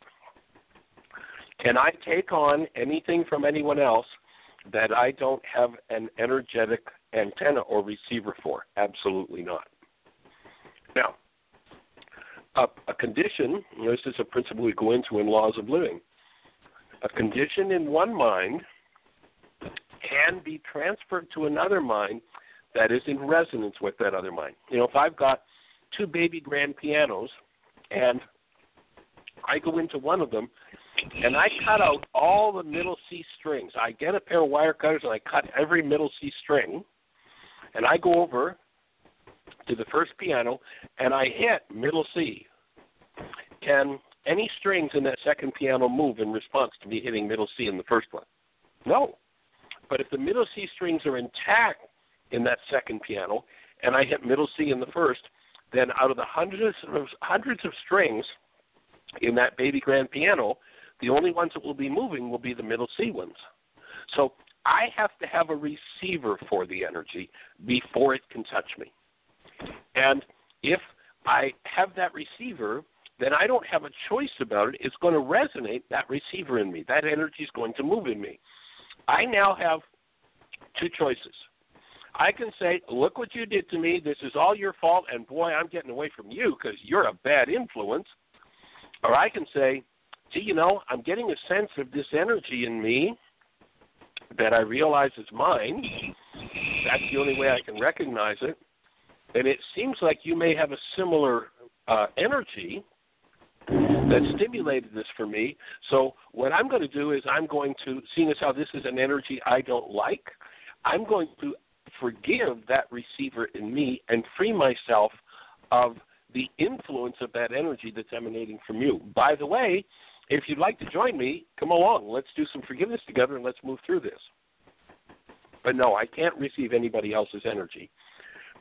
Can I take on anything from anyone else that I don't have an energetic antenna or receiver for? Absolutely not. Now, a, a condition, you know, this is a principle we go into in laws of living. A condition in one mind can be transferred to another mind that is in resonance with that other mind. You know, if I've got two baby grand pianos and I go into one of them and I cut out all the middle C strings. I get a pair of wire cutters and I cut every middle C string and I go over to the first piano and I hit middle C. Can any strings in that second piano move in response to me hitting middle C in the first one? No. But if the middle C strings are intact in that second piano, and I hit middle C in the first, then out of the hundreds of hundreds of strings in that baby grand piano, the only ones that will be moving will be the middle C ones. So I have to have a receiver for the energy before it can touch me. And if I have that receiver, then I don't have a choice about it. It's going to resonate that receiver in me. That energy is going to move in me. I now have two choices. I can say, look what you did to me. This is all your fault, and boy, I'm getting away from you because you're a bad influence. Or I can say, gee, you know, I'm getting a sense of this energy in me that I realize is mine. That's the only way I can recognize it. And it seems like you may have a similar uh, energy that stimulated this for me. So what I'm going to do is I'm going to, seeing as how this is an energy I don't like, I'm going to forgive that receiver in me and free myself of the influence of that energy that's emanating from you. By the way, if you'd like to join me, come along. Let's do some forgiveness together and let's move through this. But no, I can't receive anybody else's energy.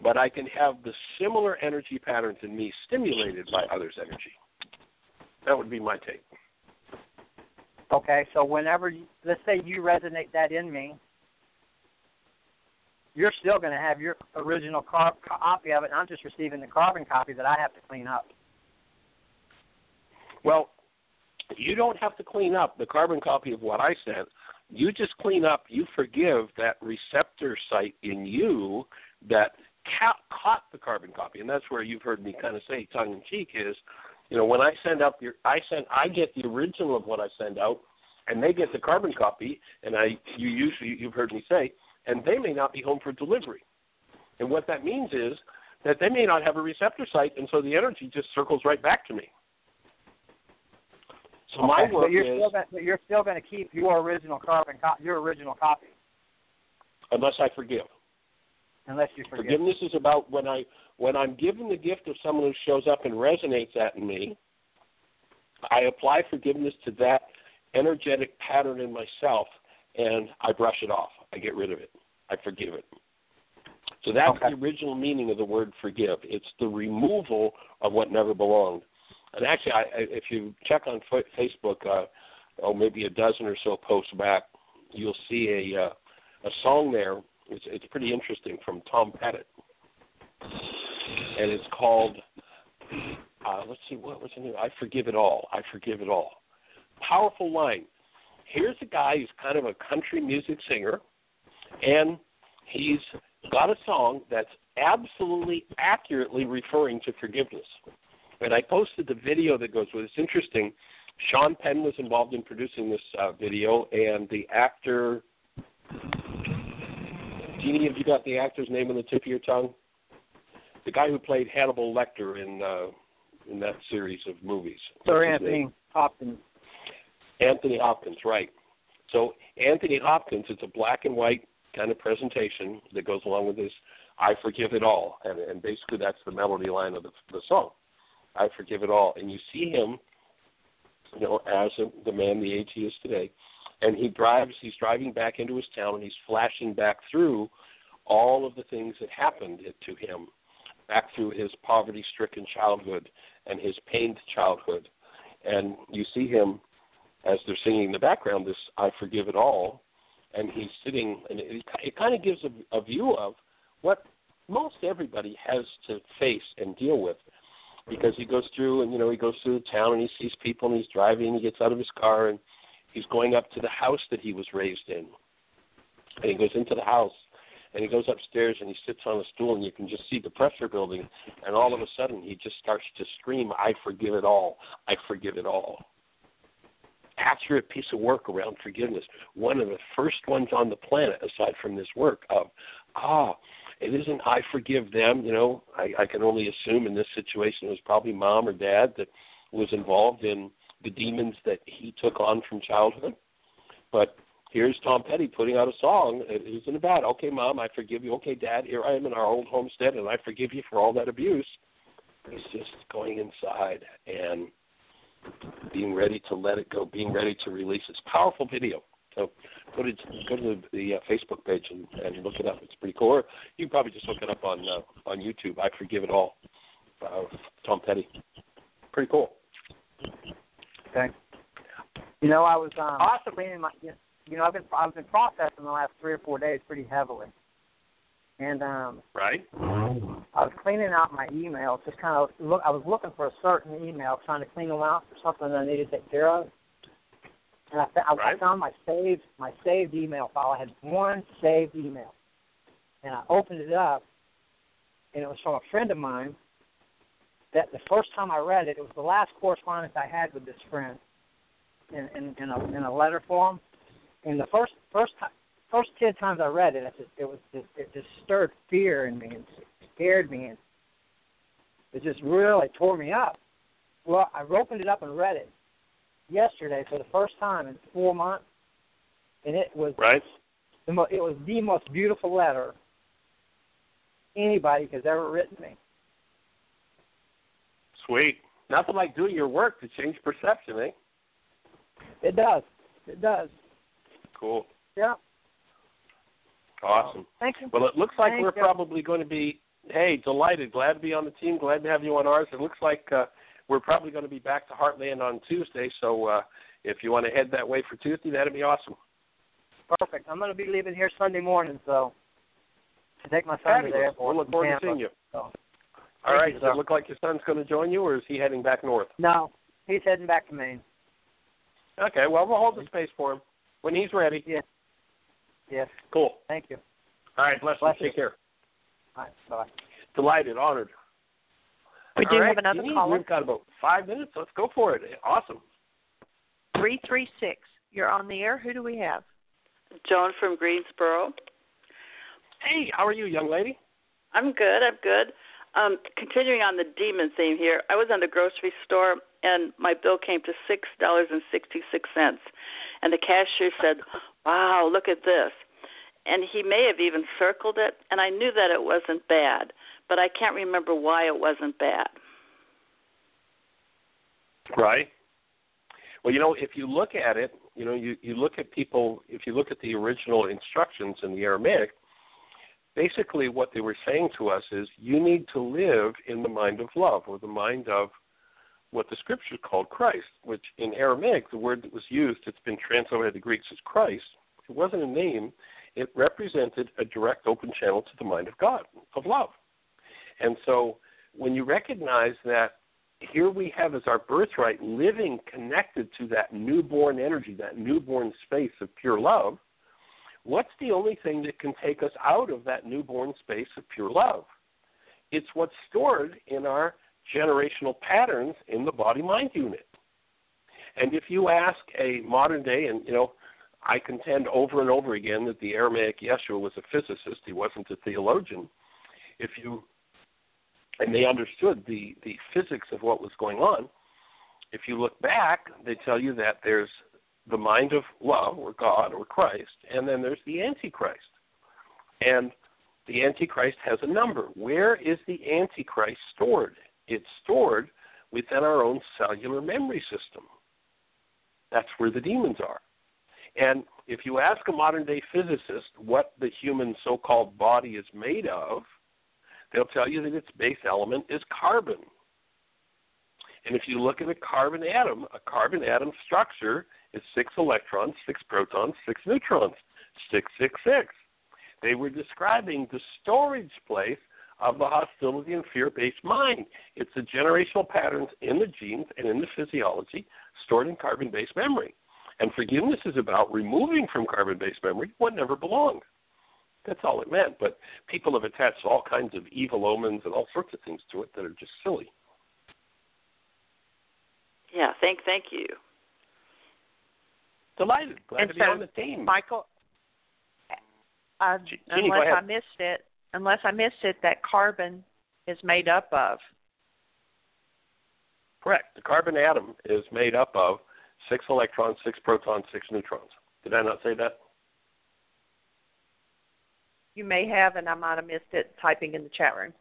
But I can have the similar energy patterns in me stimulated by others' energy. That would be my take. Okay, so whenever, let's say you resonate that in me, you're still going to have your original car- copy of it. And I'm just receiving the carbon copy that I have to clean up. Well, you don't have to clean up the carbon copy of what I sent. You just clean up, you forgive that receptor site in you that ca- caught the carbon copy. And that's where you've heard me kind of say tongue in cheek is, you know, when I send out your I send I get the original of what I send out and they get the carbon copy and I you usually you've heard me say and they may not be home for delivery. And what that means is that they may not have a receptor site, and so the energy just circles right back to me. So okay, my work but you're is still gonna, but you're still going to keep your original carbon, co- your original copy, unless I forgive. Unless you. Forgiveness is about when I when I'm given the gift of someone who shows up and resonates that in me. I apply forgiveness to that energetic pattern in myself, and I brush it off. I get rid of it. I forgive it. So that's Okay. the original meaning of the word forgive. It's the removal of what never belonged. And actually, I, I, if you check on Facebook, uh, oh, maybe a dozen or so posts back, you'll see a uh, a song there. It's it's pretty interesting from Tom Petty, and it's called. Uh, let's see what was the name. I forgive it all. I forgive it all. Powerful line. Here's a guy who's kind of a country music singer, and he's got a song that's absolutely accurately referring to forgiveness. And I posted the video that goes with it. It's interesting. Sean Penn was involved in producing this uh, video, and the actor. Jeanie, have you got the actor's name on the tip of your tongue? The guy who played Hannibal Lecter in uh, in that series of movies. Sir What's his name? Anthony Hopkins. Anthony Hopkins, right. So Anthony Hopkins, it's a black and white kind of presentation that goes along with this I forgive it all. And, and basically that's the melody line of the, the song. I forgive it all. And you see him, you know, as a, the man the age he is today. And he drives, he's driving back into his town and he's flashing back through all of the things that happened to him, back through his poverty stricken childhood and his pained childhood. And you see him as they're singing in the background this I forgive it all, and he's sitting, and it, it kind of gives a, a view of what most everybody has to face and deal with, because he goes through and you know he goes through the town and he sees people and he's driving, and he gets out of his car and he's going up to the house that he was raised in, and he goes into the house. And he goes upstairs and he sits on a stool and you can just see the pressure building and all of a sudden he just starts to scream, I forgive it all. I forgive it all accurate piece of work around forgiveness. One of the first ones on the planet, aside from this work, of ah, it isn't I forgive them. You know, I, I can only assume in this situation it was probably mom or dad that was involved in the demons that he took on from childhood. But here's Tom Petty putting out a song. It isn't about okay, mom, I forgive you. Okay, dad, here I am in our old homestead, and I forgive you for all that abuse. He's just going inside and being ready to let it go, being ready to release. It's a powerful video. So go to go to the, the uh, Facebook page and, and look it up. It's pretty cool. Or you can probably just look it up on uh, on YouTube. I forgive it all. Uh, Tom Petty. Pretty cool. Okay. You know, I was um, Awesome. cleaning my. You know, I've been I've been processing the last three or four days pretty heavily, and um, Right. I was cleaning out my emails. Just kind of look. I was looking for a certain email, trying to clean them out for something that I needed to take care of. And I, I, Right. I found my saved my saved email file. I had one saved email, and I opened it up, and it was from a friend of mine. That the first time I read it, it was the last correspondence I had with this friend, in in, in a in a letter form. And the first first time first ten times I read it, it just it was just, it just stirred fear in me and scared me and it just really tore me up. Well, I opened it up and read it yesterday for the first time in four months, and it was Right. the mo- it was the most beautiful letter anybody has ever written me. Sweet. Nothing like doing your work to change perception, eh? It does. It does. Cool. Yeah. Awesome. Thank you. Well, it looks like Thank we're you. probably going to be, hey, delighted, glad to be on the team, glad to have you on ours. It looks like uh, we're probably going to be back to Heartland on Tuesday, so uh, if you want to head that way for Tuesday, that'd be awesome. Perfect. I'm going to be leaving here Sunday morning, so to take my son to the Fabulous. airport. We'll look in forward to seeing you. So, All Thank right, you, does sir. it look like your son's going to join you, or is he heading back north? no, he's heading back to Maine. Okay, well, we'll hold the space for him when he's ready. Yeah. Yes. Cool. Thank you. All right, bless, Bless you. Take care. All right. Bye. Delighted, honored. We All do right, have another Jeanie, caller. We've got about five minutes. Let's go for it. Awesome. Three three six. You're on the air. Who do we have? Joan from Greensboro. Hey, how are you, young lady? I'm good. I'm good. Um, continuing on the demon theme here, I was in the grocery store and my bill came to six dollars and sixty six cents, and the cashier said, "Wow, look at this." And he may have even circled it, and I knew that it wasn't bad, but I can't remember why it wasn't bad. Right. Well, you know, if you look at it, you know, you, you look at people, if you look at the original instructions in the Aramaic, basically what they were saying to us is you need to live in the mind of love or the mind of what the scriptures called Christ, which in Aramaic, the word that was used, it's been translated to Greeks as Christ. It wasn't a name, it represented a direct open channel to the mind of God, of love. And so when you recognize that here we have as our birthright living connected to that newborn energy, that newborn space of pure love, what's the only thing that can take us out of that newborn space of pure love? It's what's stored in our generational patterns in the body mind unit. And if you ask a modern day, and you know, I contend over and over again that the Aramaic Yeshua was a physicist, he wasn't a theologian. If you and they understood the, the physics of what was going on. If you look back, they tell you that there's the mind of love, or God, or Christ, and then there's the Antichrist. And the Antichrist has a number. Where is the Antichrist stored? It's stored within our own cellular memory system. That's where the demons are. And if you ask a modern day physicist what the human so called body is made of, they'll tell you that its base element is carbon. And if you look at a carbon atom, a carbon atom structure is six electrons, six protons, six neutrons, six, six, six. They were describing the storage place of the hostility and fear based mind. It's the generational patterns in the genes and in the physiology stored in carbon based memory. And forgiveness is about removing from carbon based memory what never belonged. That's all it meant. But people have attached all kinds of evil omens and all sorts of things to it that are just silly. Yeah, thank thank you. Delighted. Glad and to be so, on the team. Michael, uh, Jeanie, unless I missed it, unless I missed it, that carbon is made up of. Correct. The carbon atom is made up of six electrons, six protons, six neutrons. Did I not say that? You may have, and I might have missed it typing in the chat room.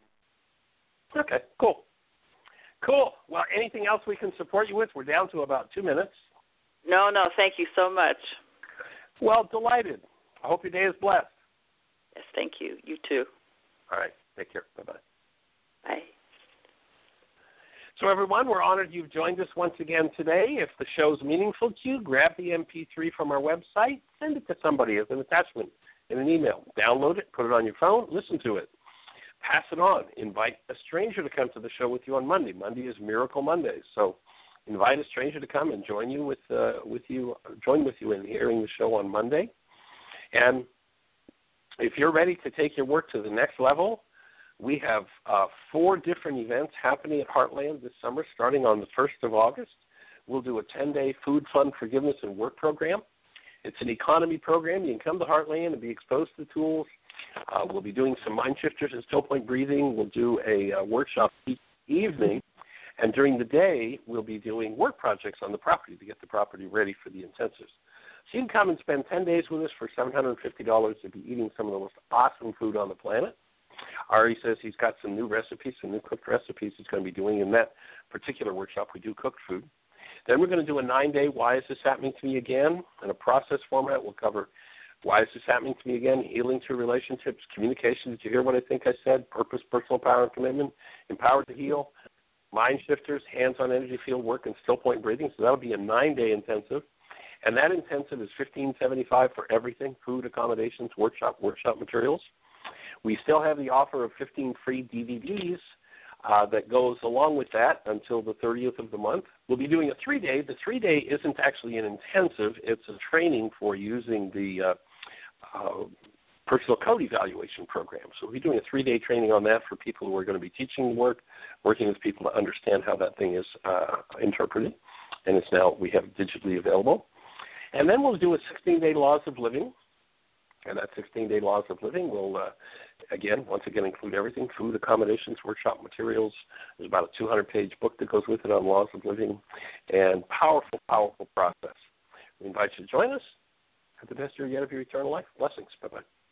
Okay, cool. Cool. Well, anything else we can support you with? We're down to about two minutes. No, no, thank you so much. Well, delighted. I hope your day is blessed. Yes, thank you. You too. All right. Take care. Bye bye. Bye. So, everyone, we're honored you've joined us once again today. If the show's meaningful to you, grab the MP3 from our website, send it to somebody as an attachment in an email. Download it, put it on your phone, listen to it. Pass it on. Invite a stranger to come to the show with you on Monday. Monday is Miracle Monday, so invite a stranger to come and join you with uh, with you join with you in hearing the show on Monday. And if you're ready to take your work to the next level, we have uh, four different events happening at Heartland this summer, starting on the 1st of August. We'll do a 10 day food fund forgiveness and work program. It's an economy program. You can come to Heartland and be exposed to the tools. Uh, we'll be doing some mind shifters and still point breathing. We'll do a uh, workshop each evening. And during the day, we'll be doing work projects on the property to get the property ready for the intensives. So you can come and spend 10 days with us for $750 to be eating some of the most awesome food on the planet. Ari says he's got some new recipes, some new cooked recipes he's going to be doing in that particular workshop. We do cooked food. Then we're going to do a nine day Why is this happening to me again? In a process format, we'll cover why is this happening to me again? Healing through relationships, communication. Did you hear what I think I said? Purpose, personal power, and commitment. Empowered to heal. Mind shifters, hands on energy field work, and still point breathing. So that'll be a nine day intensive. And that intensive is fifteen seventy five for everything food, accommodations, workshop, workshop materials. We still have the offer of 15 free DVDs uh, that goes along with that until the 30th of the month. We'll be doing a three day. The three day isn't actually an intensive, it's a training for using the uh, uh, personal code evaluation program. So we'll be doing a three day training on that for people who are going to be teaching the work, working with people to understand how that thing is uh, interpreted. And it's now, we have digitally available. And then we'll do a 16 day laws of living And that 16 day laws of living will, uh, again, once again, include everything food, accommodations, workshop materials. There's about a 200 page book that goes with it on laws of living and powerful, powerful process. We invite you to join us. Have the best year yet of your eternal life. Blessings. Bye bye.